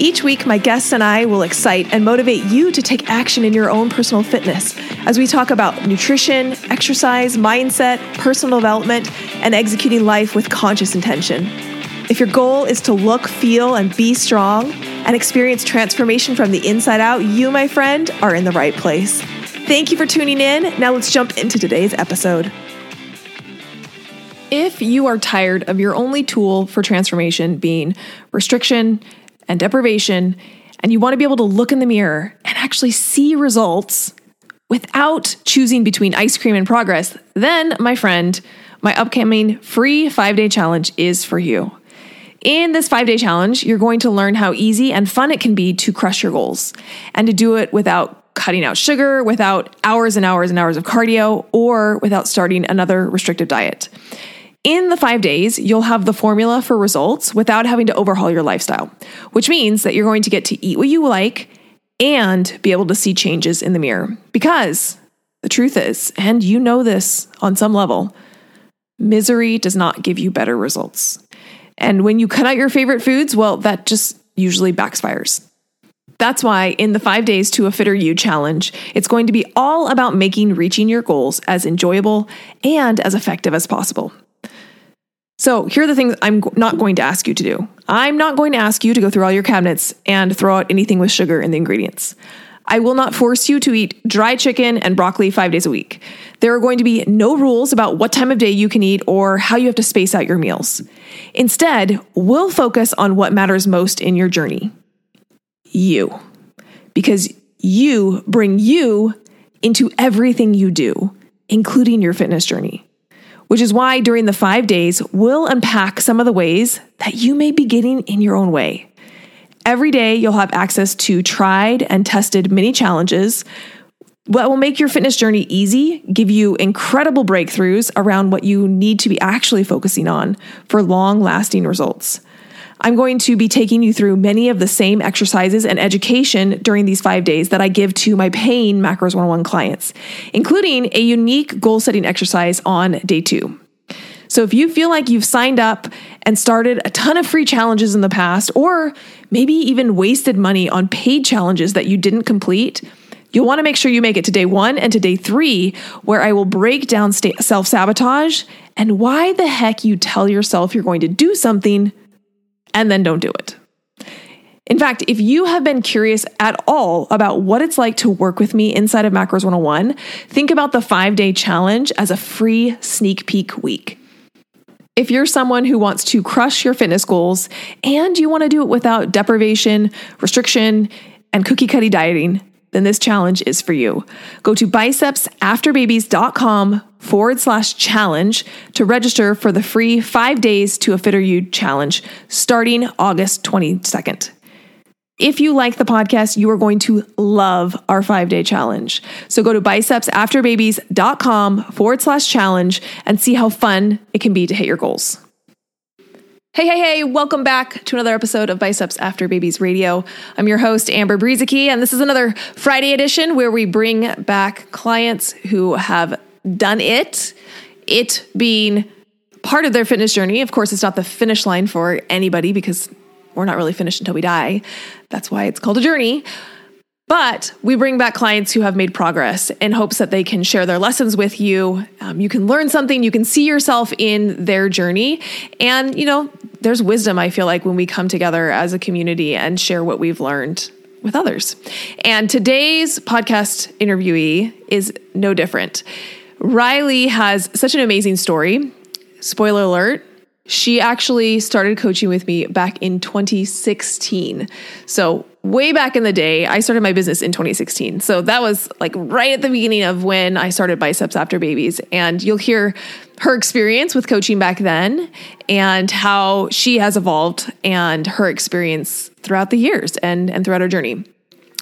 Each week, my guests and I will excite and motivate you to take action in your own personal fitness as we talk about nutrition, exercise, mindset, personal development, and executing life with conscious intention. If your goal is to look, feel, and be strong and experience transformation from the inside out, you, my friend, are in the right place. Thank you for tuning in. Now let's jump into today's episode. If you are tired of your only tool for transformation being restriction and deprivation, and you want to be able to look in the mirror and actually see results without choosing between ice cream and progress, then, my friend, my upcoming free five day challenge is for you. In this five day challenge, you're going to learn how easy and fun it can be to crush your goals and to do it without cutting out sugar, without hours and hours and hours of cardio, or without starting another restrictive diet. In the five days, you'll have the formula for results without having to overhaul your lifestyle, which means that you're going to get to eat what you like and be able to see changes in the mirror. Because the truth is, and you know this on some level, misery does not give you better results. And when you cut out your favorite foods, well, that just usually backfires. That's why in the five days to a fitter you challenge, it's going to be all about making reaching your goals as enjoyable and as effective as possible. So, here are the things I'm not going to ask you to do. I'm not going to ask you to go through all your cabinets and throw out anything with sugar in the ingredients. I will not force you to eat dry chicken and broccoli five days a week. There are going to be no rules about what time of day you can eat or how you have to space out your meals. Instead, we'll focus on what matters most in your journey you. Because you bring you into everything you do, including your fitness journey which is why during the five days, we'll unpack some of the ways that you may be getting in your own way. Every day, you'll have access to tried and tested mini challenges that will make your fitness journey easy, give you incredible breakthroughs around what you need to be actually focusing on for long lasting results. I'm going to be taking you through many of the same exercises and education during these five days that I give to my paying Macros 101 clients, including a unique goal setting exercise on day two. So if you feel like you've signed up and started a ton of free challenges in the past, or maybe even wasted money on paid challenges that you didn't complete, You'll want to make sure you make it to day one and to day three, where I will break down self sabotage and why the heck you tell yourself you're going to do something and then don't do it. In fact, if you have been curious at all about what it's like to work with me inside of Macros 101, think about the five day challenge as a free sneak peek week. If you're someone who wants to crush your fitness goals and you want to do it without deprivation, restriction, and cookie cutty dieting, then this challenge is for you. Go to bicepsafterbabies.com forward slash challenge to register for the free five days to a fitter you challenge starting August 22nd. If you like the podcast, you are going to love our five day challenge. So go to bicepsafterbabies.com forward slash challenge and see how fun it can be to hit your goals. Hey, hey, hey, welcome back to another episode of Biceps After Babies Radio. I'm your host, Amber Brueseke, and this is another Friday edition where we bring back clients who have done it, it being part of their fitness journey. Of course, it's not the finish line for anybody because we're not really finished until we die. That's why it's called a journey. But we bring back clients who have made progress in hopes that they can share their lessons with you. Um, you can learn something, you can see yourself in their journey. And, you know, there's wisdom, I feel like, when we come together as a community and share what we've learned with others. And today's podcast interviewee is no different. Riley has such an amazing story. Spoiler alert, she actually started coaching with me back in 2016. So, way back in the day, I started my business in 2016. So, that was like right at the beginning of when I started Biceps After Babies. And you'll hear her experience with coaching back then and how she has evolved and her experience throughout the years and, and throughout her journey.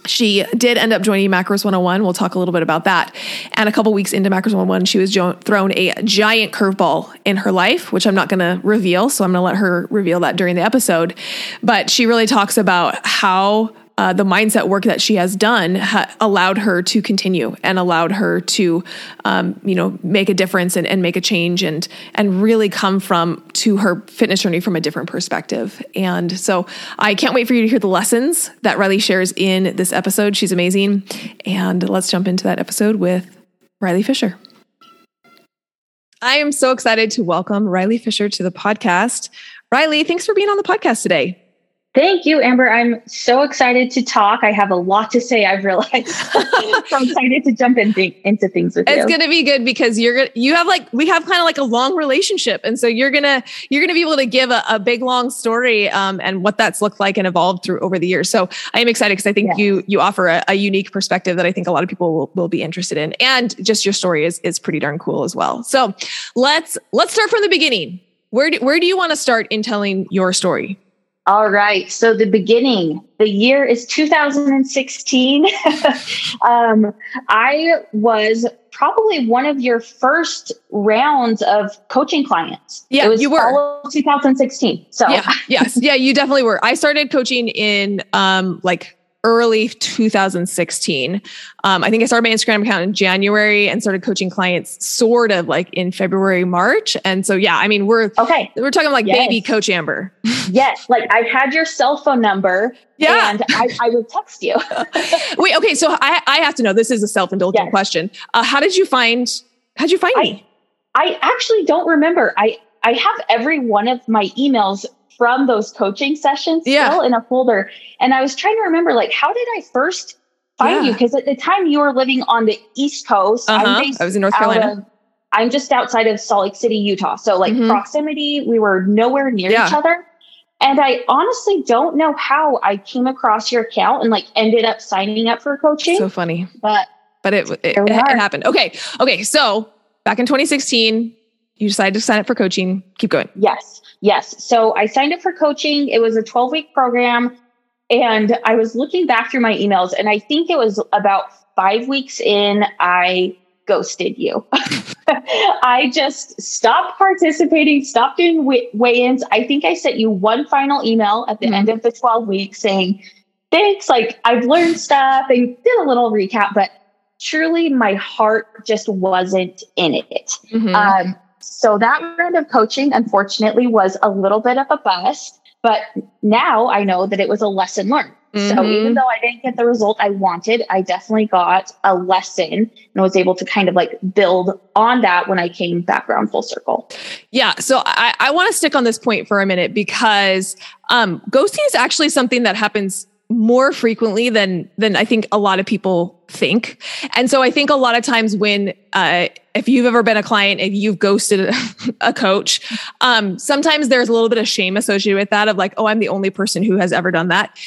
She did end up joining Macros 101. We'll talk a little bit about that. And a couple weeks into Macros 101, she was jo- thrown a giant curveball in her life, which I'm not going to reveal. So I'm going to let her reveal that during the episode. But she really talks about how uh, the mindset work that she has done ha- allowed her to continue and allowed her to, um, you know, make a difference and, and make a change and and really come from to her fitness journey from a different perspective. And so I can't wait for you to hear the lessons that Riley shares in this episode. She's amazing. And let's jump into that episode with Riley Fisher. I am so excited to welcome Riley Fisher to the podcast. Riley, thanks for being on the podcast today. Thank you, Amber. I'm so excited to talk. I have a lot to say. I've realized. so I'm excited to jump in th- into things with it's you. It's going to be good because you're gonna you have like we have kind of like a long relationship, and so you're gonna you're gonna be able to give a, a big long story um, and what that's looked like and evolved through over the years. So I am excited because I think yes. you you offer a, a, unique perspective that I think a lot of people will, will be interested in, and just your story is is pretty darn cool as well. So let's let's start from the beginning. Where do, where do you want to start in telling your story? All right. So the beginning, the year is 2016. um, I was probably one of your first rounds of coaching clients. Yeah, you were 2016. So yeah, yes, yeah, you definitely were. I started coaching in um, like early 2016. Um, I think I started my Instagram account in January and started coaching clients sort of like in February, March. And so, yeah, I mean, we're okay. We're talking like yes. baby Coach Amber. yes, like I had your cell phone number. Yeah, and I, I would text you. Wait, okay. So I, I have to know. This is a self indulgent yes. question. Uh, how did you find? How'd you find I, me? I actually don't remember. I I have every one of my emails from those coaching sessions yeah. still in a folder. And I was trying to remember, like, how did I first find yeah. you? Because at the time you were living on the East Coast. Uh-huh. i was in North Carolina. Of, I'm just outside of Salt Lake City, Utah. So, like, mm-hmm. proximity, we were nowhere near yeah. each other. And I honestly don't know how I came across your account and like ended up signing up for coaching. So funny. But but it it, it, it happened. Okay. Okay. So back in 2016, you decided to sign up for coaching. Keep going. Yes. Yes. So I signed up for coaching. It was a 12 week program. And I was looking back through my emails, and I think it was about five weeks in, I ghosted you. I just stopped participating, stopped doing weigh ins. I think I sent you one final email at the mm-hmm. end of the 12 weeks saying, Thanks. Like, I've learned stuff and did a little recap, but truly my heart just wasn't in it. Mm-hmm. Um, so that round of coaching, unfortunately, was a little bit of a bust. But now I know that it was a lesson learned. Mm-hmm. So even though I didn't get the result I wanted, I definitely got a lesson and was able to kind of like build on that when I came back around full circle. Yeah. So I, I want to stick on this point for a minute because um, ghosting is actually something that happens more frequently than than I think a lot of people think. And so I think a lot of times when uh, if you've ever been a client and you've ghosted a, coach, um, sometimes there's a little bit of shame associated with that of like, oh, I'm the only person who has ever done that.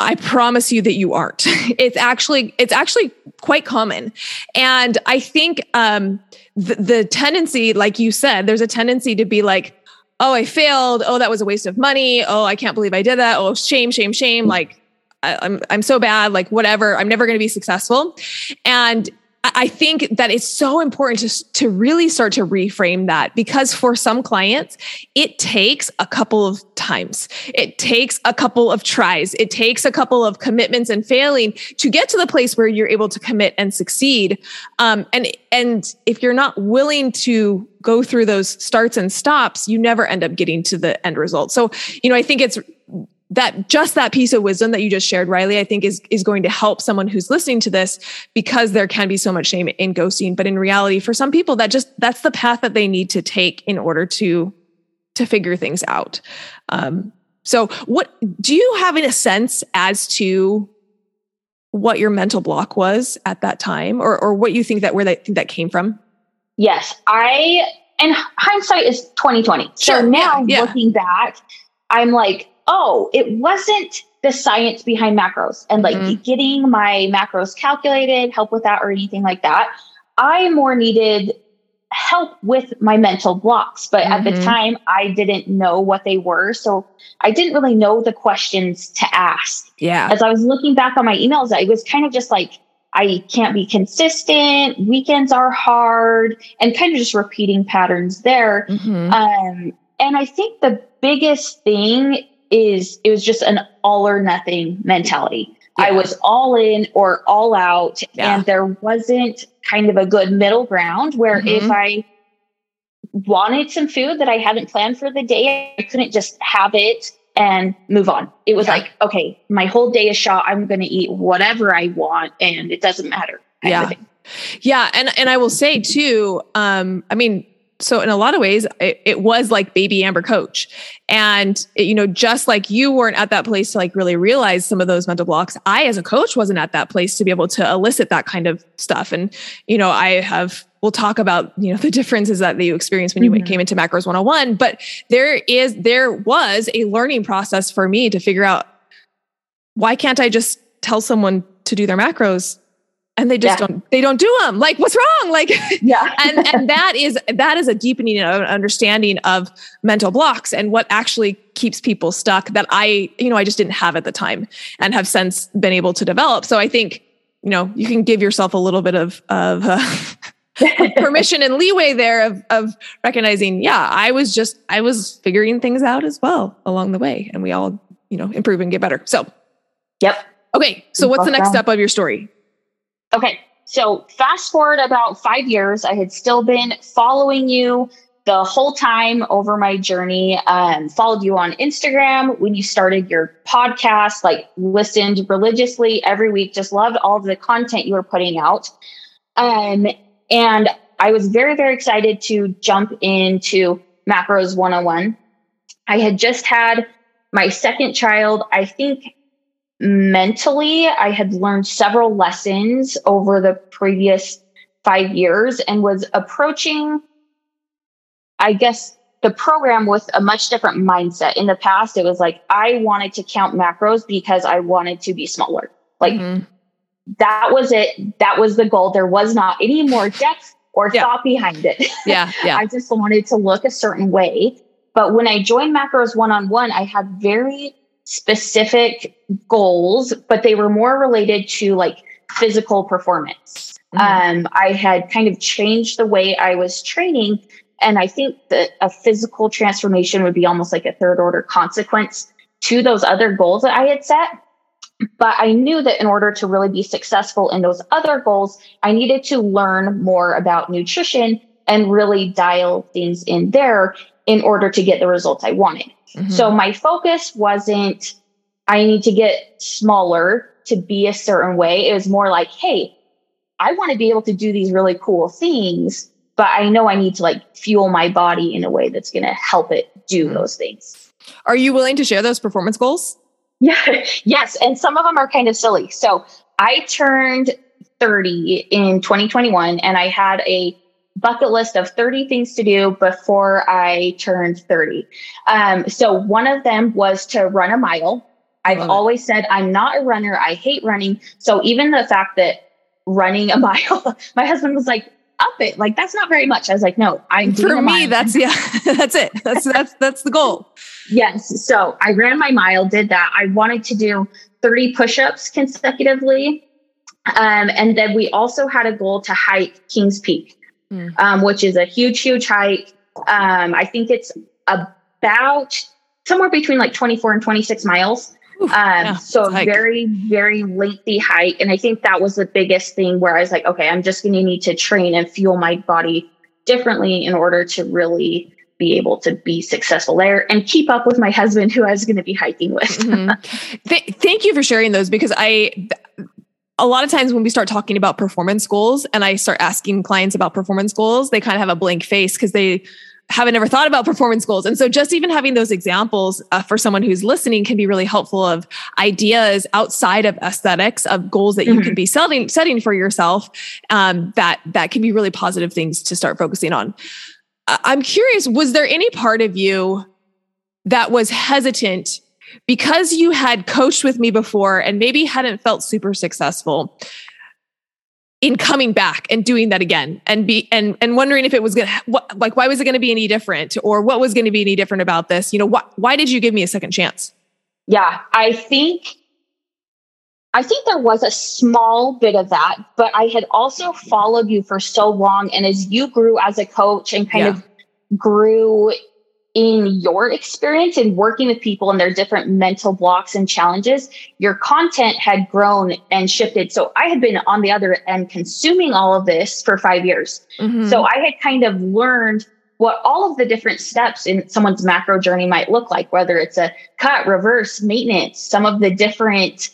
I promise you that you aren't. It's actually it's actually quite common, and I think um, the, the tendency, like you said, there's a tendency to be like, oh, I failed. Oh, that was a waste of money. Oh, I can't believe I did that. Oh, shame, shame, shame. Like I, I'm I'm so bad. Like whatever. I'm never going to be successful, and I think that it's so important to, to really start to reframe that because for some clients, it takes a couple of times. It takes a couple of tries. It takes a couple of commitments and failing to get to the place where you're able to commit and succeed. Um, and, and if you're not willing to go through those starts and stops, you never end up getting to the end result. So, you know, I think it's that just that piece of wisdom that you just shared, Riley, I think is is going to help someone who's listening to this because there can be so much shame in ghosting. But in reality, for some people, that just that's the path that they need to take in order to to figure things out. Um, so, what do you have in a sense as to what your mental block was at that time, or or what you think that where that that came from? Yes, I and hindsight is twenty twenty. Sure, so now yeah, yeah. looking back, I'm like oh, it wasn't the science behind macros and like mm-hmm. getting my macros calculated, help with that or anything like that. I more needed help with my mental blocks. But mm-hmm. at the mm-hmm. time, I didn't know what they were. So I didn't really know the questions to ask. Yeah. As I was looking back on my emails, I was kind of just like, I can't be consistent. Weekends are hard, and kind of just repeating patterns there. Mm-hmm. Um, and I think the biggest thing is it was just an all or nothing mentality. Yeah. I was all in or all out, yeah. and there wasn't kind of a good middle ground where mm-hmm. if I wanted some food that I hadn't planned for the day, I couldn't just have it and move on. It was yeah. like, okay, my whole day is shot. I'm going to eat whatever I want and it doesn't matter. Yeah. Yeah. And, and I will say too, um, I mean, so in a lot of ways it, it, was like baby amber coach. And it, you know just like you weren't at that place to like really realize some of those mental blocks i as a coach wasn't at that place to be able to elicit that kind of stuff. And you know i have we'll talk about you know the differences that you experienced when you mm-hmm. came into macros 101 but there is there was a learning process for me to figure out why can't i just tell someone to do their macros and they just yeah. don't they don't do them like what's wrong? Like yeah. and and that is that is a deepening of understanding of mental blocks and what actually keeps people stuck that i you know i just didn't have at the time and have since been able to develop. So i think you know you can give yourself a little bit of of uh, permission and leeway there of of recognizing yeah i was just i was figuring things out as well along the way and we all you know improve and get better. So yep. Okay so what's the next step of your story Okay. So fast forward about five years, I had still been following you the whole time over my journey. Um, followed you on Instagram when you started your podcast, like listened religiously every week, just loved all the content you were putting out. Um, and I was very, very excited to jump into Macros 101. I had just had my second child, I think mentally, I had learned several lessons over the previous five years and was approaching, I guess, the program with a much different mindset. In the past, it was like I wanted to count macros because I wanted to be smaller. Like mm-hmm. that was it. That was the goal. There was not any more depth or yeah. thought behind it. Yeah. Yeah. I just wanted to look a certain way. But when I joined macros one on one, I had very specific goals, but they were more related to like physical performance. Mm-hmm. Um, I had kind of changed the way I was training. And I think that a physical transformation would be almost like a third order consequence to those other goals that I had set. But I knew that in order to really be successful in those other goals, I needed to learn more about nutrition and really dial things in there in order to get the results I wanted. Mm-hmm. So my focus wasn't, I need to get smaller to be a certain way. It was more like, hey, I want to be able to do these really cool things, but I know I need to like fuel my body in a way that's going to help it do mm-hmm. those things. Are you willing to share those performance goals? Yeah, yes. And some of them are kind of silly. So I turned 30 in 2021 and I had a bucket list of 30 things to do before I turned 30. Um, so one of them was to run a mile. I've always said I'm not a runner. I hate running. So even the fact that running a mile, my husband was like, up it. Like that's not very much. I was like, no, I'm for me. That's yeah, that's it. That's that's that's the goal. yes. So I ran my mile, did that. I wanted to do 30 push-ups consecutively. Um, and then we also had a goal to hike Kings Peak mm. um, which is a huge, huge hike. Um, I think it's about somewhere between like 24 and 26 miles. um, yeah, so a very, very lengthy hike. And I think that was the biggest thing where I was like, okay, I'm just going to need to train and fuel my body differently in order to really be able to be successful there and keep up with my husband who I was going to be hiking with. mm-hmm. Th- thank you for sharing those because I a lot of times when we start talking about performance goals and I start asking clients about performance goals, they kind of have a blank face because they haven't ever thought about performance goals. And so just even having those examples uh, for someone who's listening can be really helpful of ideas outside of aesthetics of goals that you mm-hmm. can be setting, setting for yourself um, that, that can be really positive things to start focusing on. I'm curious, was there any part of you that was hesitant because you had coached with me before and maybe hadn't felt super successful in coming back and doing that again and be and and wondering if it was gonna what like why was it gonna be any different or what was gonna be any different about this you know what why did you give me a second chance yeah i think i think there was a small bit of that but i had also followed you for so long and as you grew as a coach and kind yeah. of grew in your experience in working with people and their different mental blocks and challenges, your content had grown and shifted. So I had been on the other end consuming all of this for five years. Mm-hmm. So I had kind of learned what all of the different steps in someone's macro journey might look like, whether it's a cut, reverse, maintenance, some of the different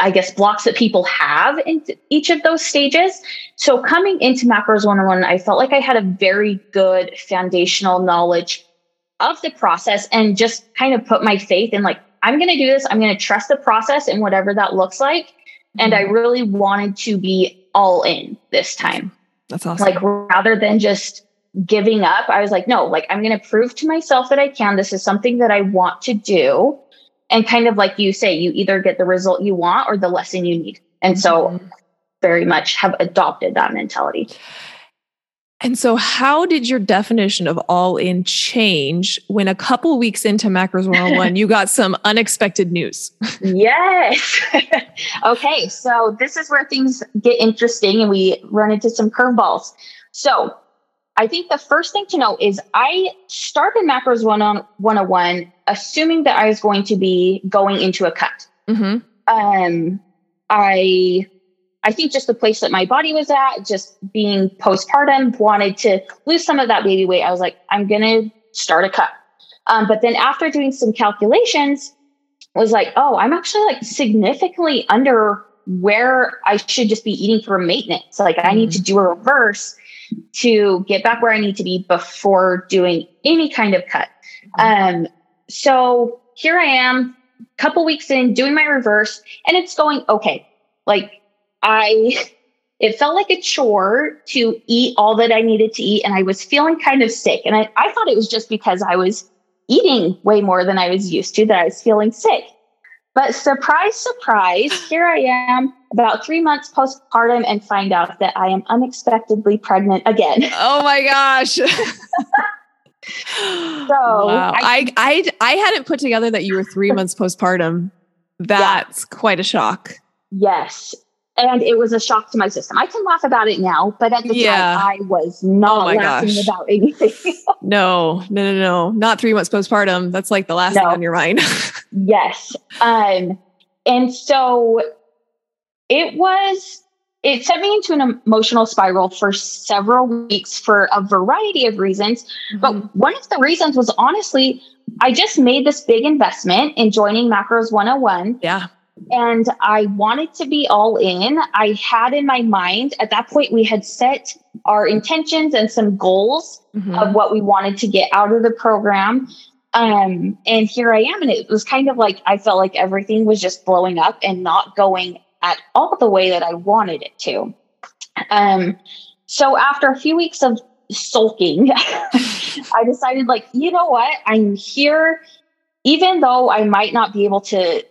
I guess, blocks that people have in each of those stages. So coming into Macros 101, I felt like I had a very good foundational knowledge of the process and just kind of put my faith in like, I'm going to do this. I'm going to trust the process and whatever that looks like. And I mm-hmm. really wanted to be all in this time. That's awesome. Like rather than just giving up, I was like, no, like I'm going to prove to myself that I can. This is something that I want to do. And kind of like you say, you either get the result you want or the lesson you need. And so mm-hmm. very much have adopted that mentality. And so, how did your definition of all in change when a couple weeks into Macros 101 you got some unexpected news? yes. okay. So, this is where things get interesting and we run into some curveballs. So, I think the first thing to know is I started Macros 101 assuming that I was going to be going into a cut. Mm-hmm. Um, I I think just the place that my body was at, just being postpartum, wanted to lose some of that baby weight. I was like, I'm going to start a cut. Um, but then after doing some calculations, was like, oh, I'm actually like significantly under where I should just be eating for maintenance. Like mm-hmm. I need to mm-hmm. do a reverse to get back where I need to be before doing any kind of cut. Mm-hmm. Um, so here I am, couple weeks in, doing my reverse, and it's going okay. Like I it felt like a chore to eat all that I needed to eat. And I was feeling kind of sick. And I, I thought it was just because I was eating way more than I was used to that I was feeling sick. But surprise, surprise, here I am about three months postpartum and find out that I am unexpectedly pregnant again. Oh my gosh. so wow. I, I, I I hadn't put together that you were three months postpartum. That's yeah. quite a shock. Yes and it was a shock to my system. I can laugh about it now, but at the yeah. time I was not oh laughing gosh. about anything. no, no, no, no, not three months postpartum. That's like the last no. thing on your mind. yes. Um, and so it was, it sent me into an emotional spiral for several weeks for a variety of reasons. Mm-hmm. But one of the reasons was honestly, I just made this big investment in joining Macros 101. Yeah and I wanted to be all in. I had in my mind at that point, we had set our intentions and some goals mm-hmm. of what we wanted to get out of the program. Um, and here I am. And it was kind of like I felt like everything was just blowing up and not going at all the way that I wanted it to. Um, so after a few weeks of sulking, I decided, like, you know what? I'm here, even though I might not be able to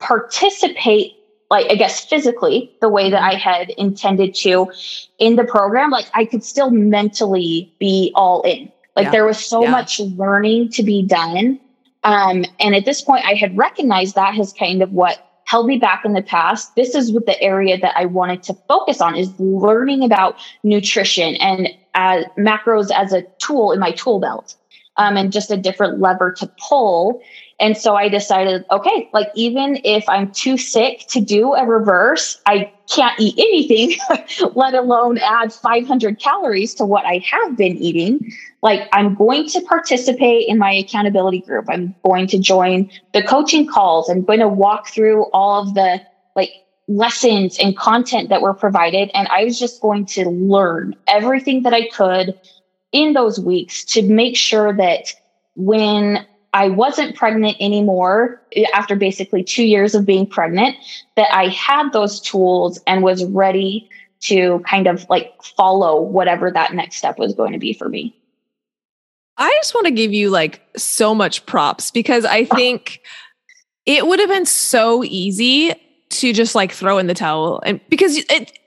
participate like i guess physically the way that i had intended to in the program like i could still mentally be all in. Like yeah. there was so yeah. much learning to be done. Um, and at this point i had recognized that as kind of what held me back in the past. This is what the area that i wanted to focus on is learning about nutrition and uh, macros as a tool in my tool belt um, and just a different lever to pull and so I decided, okay, like even if I'm too sick to do a reverse, I can't eat anything, let alone add 500 calories to what I have been eating. Like I'm going to participate in my accountability group. I'm going to join the coaching calls. I'm going to walk through all of the like lessons and content that were provided. And I was just going to learn everything that I could in those weeks to make sure that when I wasn't pregnant anymore eh, after basically two years of being pregnant, that I had those tools and was ready to kind of like follow whatever that next step was going to be for me. I just want to give you like so much props because I ah. think it would have been so easy to just like throw in the towel and because it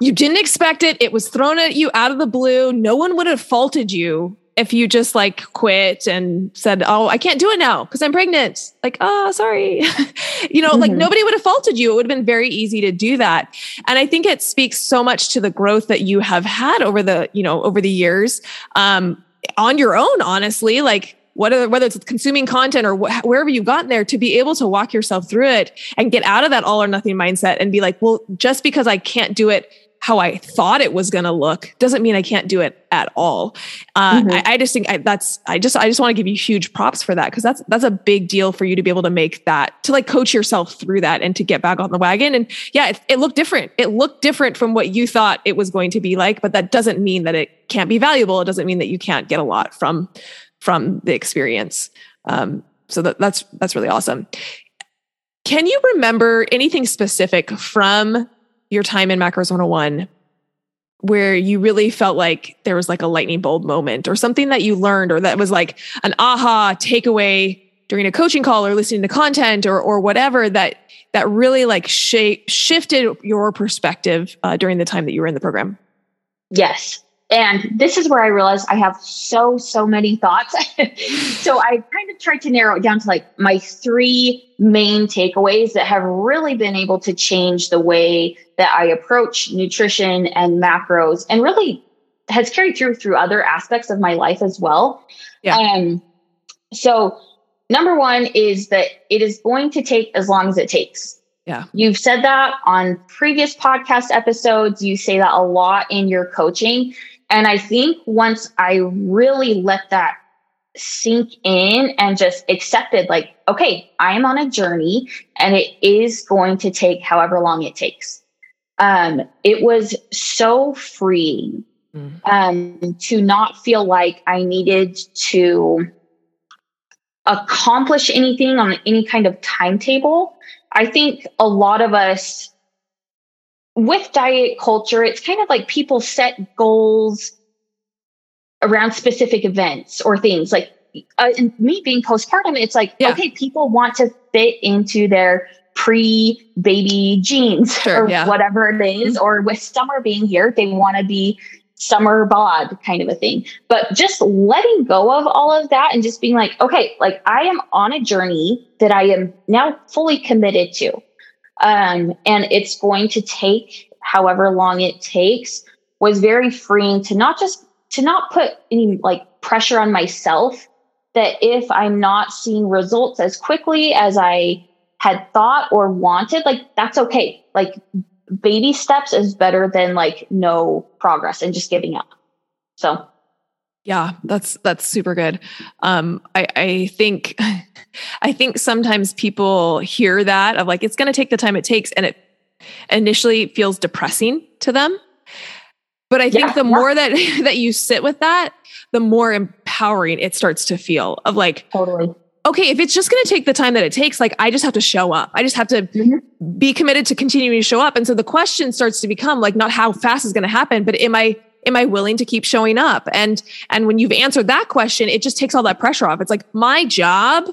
you didn't expect it. It was thrown at you out of the blue. No one would have faulted you if you just like quit and said, "Oh, I can't do it now because I'm pregnant." Like, "Oh, sorry." you know, mm-hmm. like nobody would have faulted you. It would have been very easy to do that. And I think it speaks so much to the growth that you have had over the, you know, over the years um on your own, honestly. Like whether whether it's consuming content or wh- wherever you've gotten there to be able to walk yourself through it and get out of that all or nothing mindset and be like well just because i can't do it how I thought it was going to look doesn't mean I can't do it at all. Uh, mm-hmm. I, I, just think I, that's I just I just want to give you huge props for that because that's that's a big deal for you to be able to make that to like coach yourself through that and to get back on the wagon. And yeah, it, it looked different. It looked different from what you thought it was going to be like, but that doesn't mean that it can't be valuable. It doesn't mean that you can't get a lot from from the experience. Um, so that, that's that's really awesome. Can you remember anything specific from your time in Macros 101 where you really felt like there was like a lightning bolt moment or something that you learned or that was like an aha takeaway during a coaching call or listening to content or or whatever that that really like shape shifted your perspective uh, during the time that you were in the program? Yes. And this is where I realized I have so, so many thoughts. so I kind of tried to narrow it down to like my three main takeaways that have really been able to change the way that I approach nutrition and macros and really has carried through through other aspects of my life as well. Yeah. Um, so number one is that it is going to take as long as it takes. Yeah. You've said that on previous podcast episodes. You say that a lot in your coaching. And I think once I really let that sink in and just accepted, like, okay, I am on a journey and it is going to take however long it takes. Um, it was so freeing mm-hmm. um, to not feel like I needed to accomplish anything on any kind of timetable. I think a lot of us with diet culture, it's kind of like people set goals around specific events or things like uh, and me being postpartum it's like yeah. okay people want to fit into their pre baby jeans sure, or yeah. whatever it is, mm-hmm. or with summer being here they want to be summer bod kind of a thing but just letting go of all of that and just being like okay like i am on a journey that i am now fully committed to um, and it's going to take however long it takes was very freeing to not just to not put any like pressure on myself that if i'm not seeing results as quickly as i had thought or wanted like that's okay. Like baby steps is better than like no progress and just giving up. So yeah, that's that's super good. Um, I, I think I think sometimes people hear that of like it's going to take the time it takes, and it initially feels depressing to them. But I think yeah, the yeah. more that that you sit with that, the more empowering it starts to feel. Of like, totally. Okay, if it's just going to take the time that it takes, like I just have to show up. I just have to mm-hmm. be committed to continuing to show up. And so the question starts to become like not how fast is going to happen, but am I am I willing to keep showing up? And and when you've answered that question, it just takes all that pressure off. It's like my job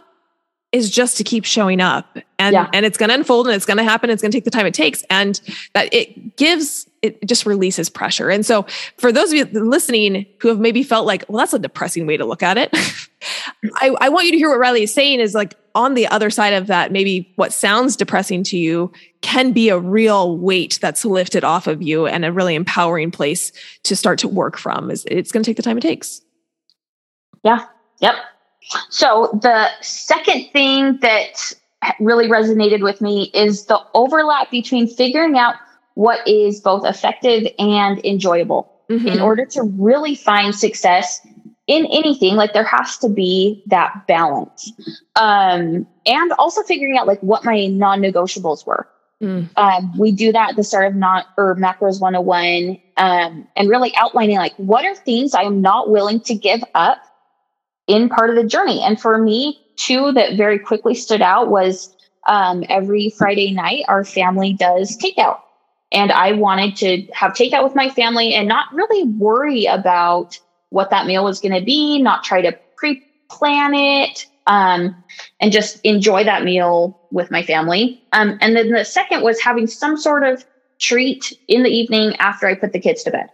is just to keep showing up and yeah. and it's going to unfold and it's going to happen it's going to take the time it takes and that it gives it just releases pressure and so for those of you listening who have maybe felt like well that's a depressing way to look at it I, I want you to hear what riley is saying is like on the other side of that maybe what sounds depressing to you can be a real weight that's lifted off of you and a really empowering place to start to work from is it's going to take the time it takes yeah yep so the second thing that really resonated with me is the overlap between figuring out what is both effective and enjoyable. Mm-hmm. In order to really find success in anything, like there has to be that balance. Um, and also figuring out like what my non-negotiables were. Mm. Um, we do that at the start of not or macros 101 um, and really outlining like what are things I am not willing to give up in part of the journey. And for me, two that very quickly stood out was um, every Friday night, our family does takeout. And I wanted to have takeout with my family and not really worry about what that meal was going to be, not try to pre plan it, um, and just enjoy that meal with my family. Um, and then the second was having some sort of treat in the evening after I put the kids to bed.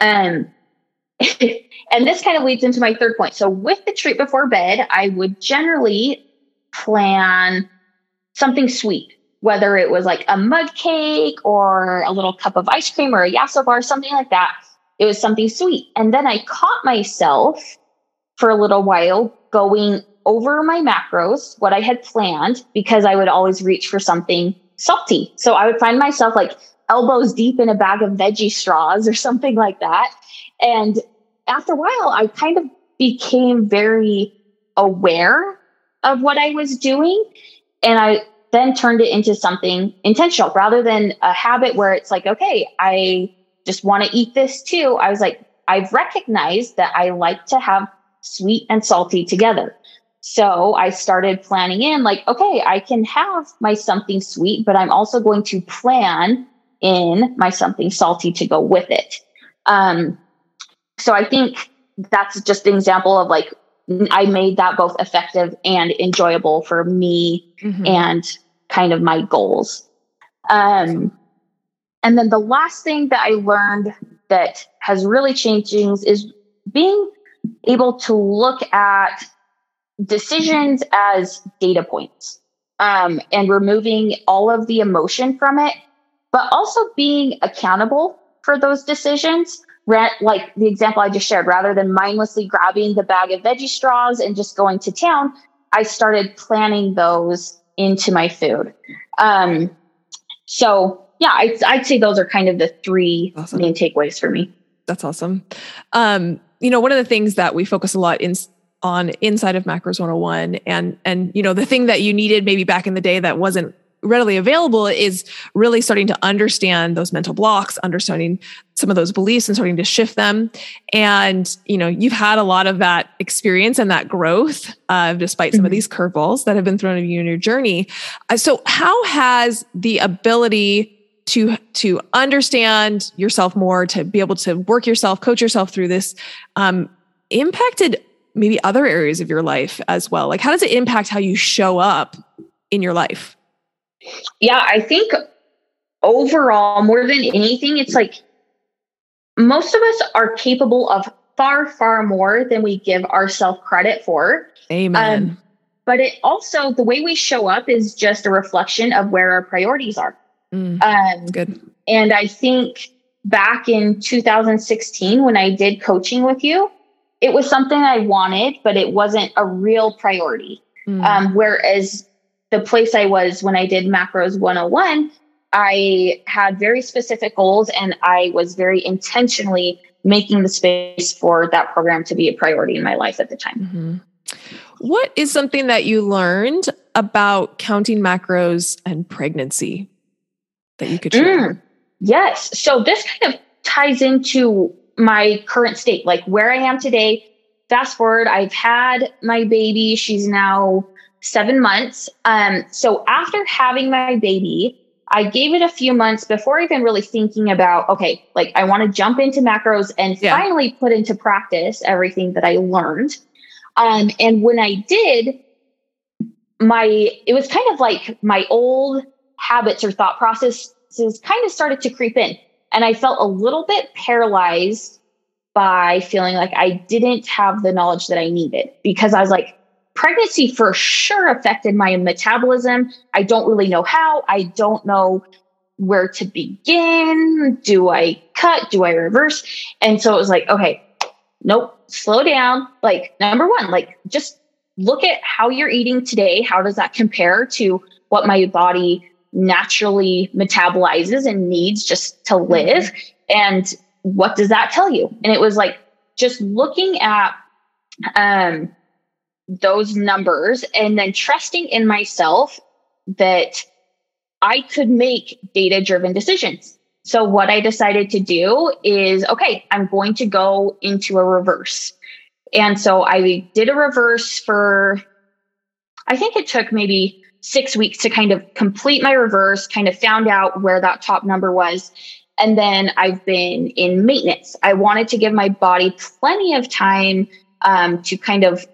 Um, and this kind of leads into my third point. So, with the treat before bed, I would generally plan something sweet, whether it was like a mud cake or a little cup of ice cream or a Yasso bar, something like that. It was something sweet. And then I caught myself for a little while going over my macros, what I had planned, because I would always reach for something salty. So I would find myself like elbows deep in a bag of veggie straws or something like that. And after a while, I kind of became very aware of what I was doing. And I then turned it into something intentional rather than a habit where it's like, okay, I just want to eat this too. I was like, I've recognized that I like to have sweet and salty together. So I started planning in like, okay, I can have my something sweet, but I'm also going to plan in my something salty to go with it. Um, so I think that's just an example of like, I made that both effective and enjoyable for me mm-hmm. and kind of my goals. Um, and then the last thing that I learned that has really changed things is being able to look at decisions as data points um, and removing all of the emotion from it, but also being accountable for those decisions. Like the example I just shared, rather than mindlessly grabbing the bag of veggie straws and just going to town, I started planning those into my food. Um, so, yeah, I'd, I'd, say those are kind of the three awesome. main takeaways for me. That's awesome. Um, you know, one of the things that we focus a lot in on inside of macros 101 and and you know the thing that you needed maybe back in the day that wasn't readily available is really starting to understand those mental blocks understanding some of those beliefs and starting to shift them and you know you've had a lot of that experience and that growth uh, despite some mm-hmm. of these curveballs that have been thrown at you in your journey uh, so how has the ability to to understand yourself more to be able to work yourself coach yourself through this um, impacted maybe other areas of your life as well? Like, how does it impact how you show up in your life? Yeah, I think overall, more than anything, it's like most of us are capable of far, far more than we give ourselves credit for. Amen. Um, but it also, the way we show up is just a reflection of where our priorities are. Mm, um, good. And I think back in 2016, when I did coaching with you, it was something I wanted, but it wasn't a real priority. Mm. Um, whereas the place I was when I did Macros 101, I had very specific goals and I was very intentionally making the space for that program to be a priority in my life at the time. Mm-hmm. What is something that you learned about counting macros and pregnancy that you could share? Mm, yes. So this kind of ties into my current state, like where I am today. Fast forward, I've had my baby. She's now seven months. Um, so after having my baby, I gave it a few months before even really thinking about, okay, like I want to jump into macros and yeah. finally put into practice everything that I learned. Um, and when I did, my it was kind of like my old habits or thought processes kind of started to creep in. And I felt a little bit paralyzed by feeling like I didn't have the knowledge that I needed because I was like, pregnancy for sure affected my metabolism. I don't really know how. I don't know where to begin. Do I cut? Do I reverse? And so it was like, okay, nope, slow down. Like, number one, like just look at how you're eating today. How does that compare to what my body naturally metabolizes and needs just to live. Mm-hmm. And what does that tell you? And it was like just looking at um, those numbers and then trusting in myself that I could make data driven decisions. So, what I decided to do is okay, I'm going to go into a reverse. And so I did a reverse for, I think it took maybe six weeks to kind of complete my reverse, kind of found out where that top number was. And then I've been in maintenance. I wanted to give my body plenty of time um, to kind of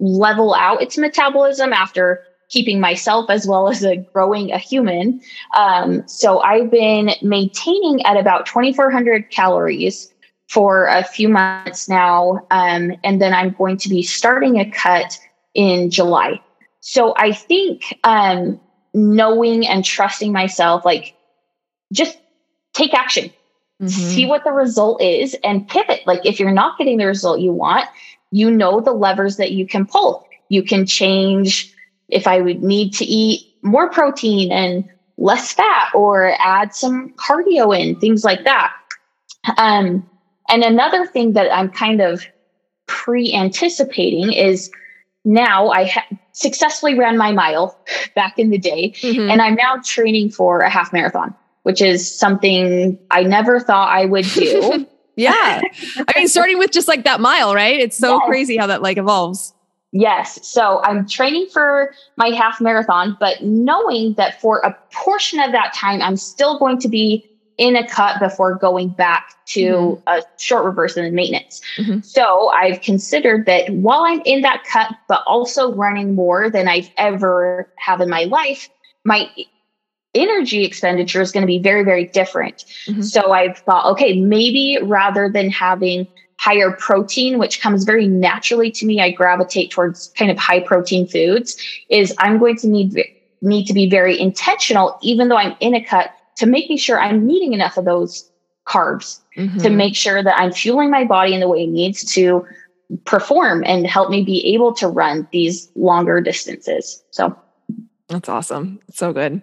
level out its metabolism after keeping myself as well as a growing a human. Um, so I've been maintaining at about 2,400 calories for a few months now. Um, and then I'm going to be starting a cut in July. So I think um, knowing and trusting myself, like just take action, mm-hmm. see what the result is and pivot. Like if you're not getting the result you want, you know the levers that you can pull. You can change if I would need to eat more protein and less fat or add some cardio in, things like that. Um, and another thing that I'm kind of pre anticipating is now I ha- successfully ran my mile back in the day, mm-hmm. and I'm now training for a half marathon, which is something I never thought I would do. yeah. I mean, starting with just like that mile, right? It's so yes. crazy how that like evolves. Yes. So I'm training for my half marathon, but knowing that for a portion of that time, I'm still going to be in a cut before going back to mm-hmm. a short reverse and then maintenance. Mm-hmm. So I've considered that while I'm in that cut, but also running more than I've ever have in my life, my energy expenditure is going to be very, very different. Mm-hmm. So I've thought, okay, maybe rather than having higher protein, which comes very naturally to me, I gravitate towards kind of high protein foods, is I'm going to need need to be very intentional, even though I'm in a cut to making sure I'm eating enough of those carbs mm-hmm. to make sure that I'm fueling my body in the way it needs to perform and help me be able to run these longer distances. So that's awesome. So good.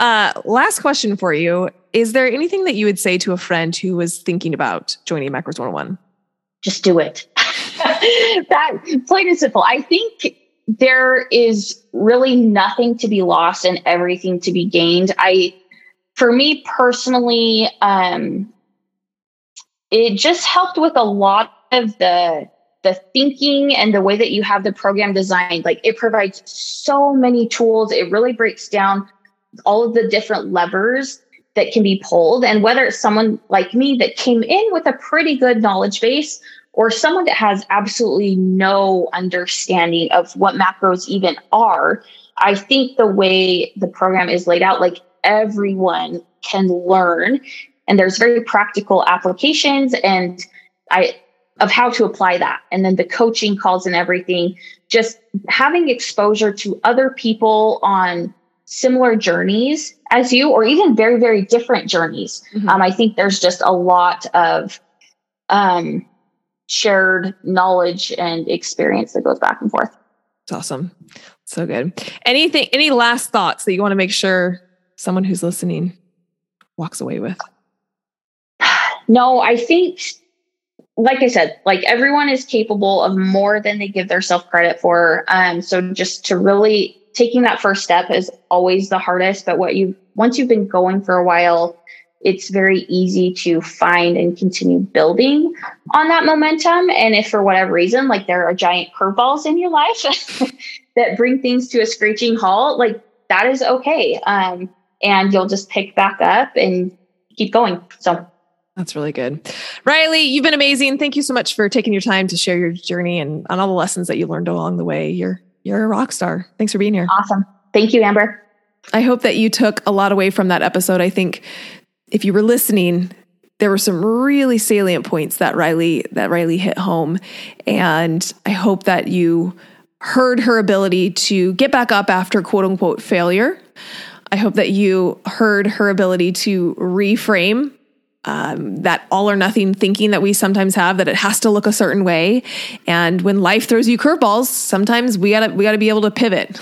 Uh, last question for you. Is there anything that you would say to a friend who was thinking about joining Macros 101? Just do it. that plain and simple. I think there is really nothing to be lost and everything to be gained. I for me personally, um, it just helped with a lot of the the thinking and the way that you have the program designed. Like it provides so many tools. It really breaks down all of the different levers that can be pulled. And whether it's someone like me that came in with a pretty good knowledge base or someone that has absolutely no understanding of what macros even are, I think the way the program is laid out, like everyone can learn. And there's very practical applications and i of how to apply that. And then the coaching calls and everything just having exposure to other people on similar journeys as you or even very very different journeys. Mm-hmm. um, i think there's just a lot of um, shared knowledge and experience that goes back and forth. It's awesome. So good. Anything any last thoughts that you want to make sure someone who's listening walks away with? No, I think, like I said, like everyone is capable of more than they give themselves credit for. Um, so just to really taking that first step is always the hardest. But what you once you've been going for a while, it's very easy to find and continue building on that momentum. And if for whatever reason, like there are giant curveballs in your life that bring things to a screeching halt, like that is okay. Um, and you'll just pick back up and keep going. So that's really good. Riley, you've been amazing. Thank you so much for taking your time to share your journey and on all the lessons that you learned along the way. You're you're a rock star. Thanks for being here. Awesome. Thank you, Amber. I hope that you took a lot away from that episode. I think if you were listening, there were some really salient points that Riley that Riley hit home and I hope that you heard her ability to get back up after quote unquote failure I hope that you heard her ability to reframe um, that all or nothing thinking that we sometimes have that it has to look a certain way. And when life throws you curveballs, sometimes we gotta we gotta be able to pivot.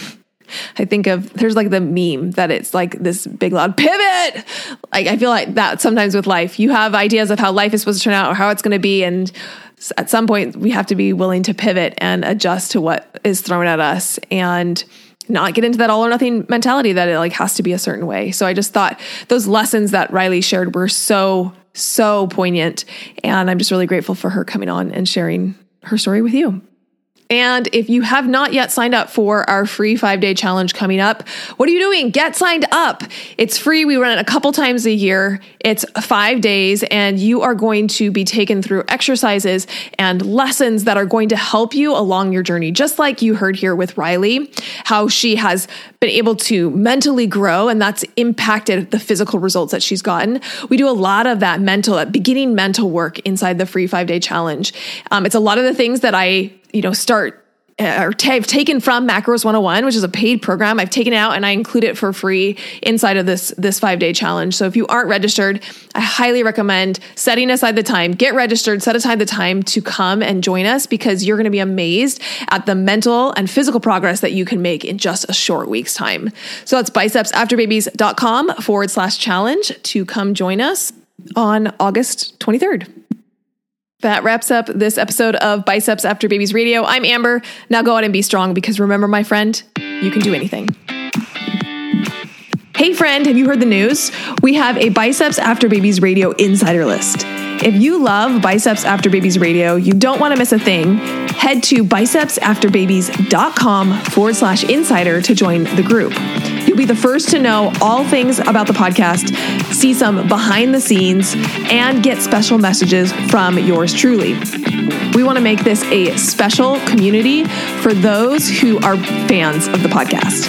I think of there's like the meme that it's like this big loud pivot. Like I feel like that sometimes with life, you have ideas of how life is supposed to turn out or how it's going to be, and at some point we have to be willing to pivot and adjust to what is thrown at us. And not get into that all or nothing mentality that it like has to be a certain way. So I just thought those lessons that Riley shared were so so poignant and I'm just really grateful for her coming on and sharing her story with you. And if you have not yet signed up for our free five day challenge coming up, what are you doing? Get signed up. It's free. We run it a couple times a year. It's five days, and you are going to be taken through exercises and lessons that are going to help you along your journey. Just like you heard here with Riley, how she has been able to mentally grow, and that's impacted the physical results that she's gotten. We do a lot of that mental, beginning mental work inside the free five day challenge. Um, it's a lot of the things that I you know, start uh, or t- I've taken from Macros 101, which is a paid program. I've taken it out and I include it for free inside of this this 5-day challenge. So if you aren't registered, I highly recommend setting aside the time, get registered, set aside the time to come and join us because you're going to be amazed at the mental and physical progress that you can make in just a short week's time. So that's bicepsafterbabies.com forward slash challenge to come join us on August 23rd. That wraps up this episode of Biceps After Babies Radio. I'm Amber. Now go out and be strong because remember, my friend, you can do anything. Hey, friend, have you heard the news? We have a Biceps After Babies Radio insider list. If you love Biceps After Babies Radio, you don't want to miss a thing, head to bicepsafterbabies.com forward slash insider to join the group. You'll be the first to know all things about the podcast, see some behind the scenes, and get special messages from yours truly. We want to make this a special community for those who are fans of the podcast.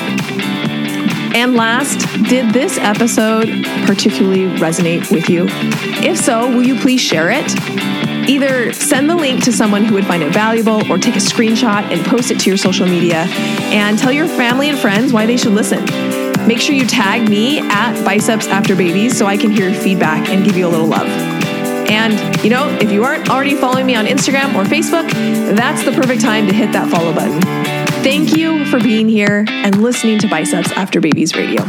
And last, did this episode particularly resonate with you? If so, will you please share it? Either send the link to someone who would find it valuable or take a screenshot and post it to your social media and tell your family and friends why they should listen. Make sure you tag me at Biceps After Babies so I can hear your feedback and give you a little love. And, you know, if you aren't already following me on Instagram or Facebook, that's the perfect time to hit that follow button. Thank you for being here and listening to Biceps After Babies Radio.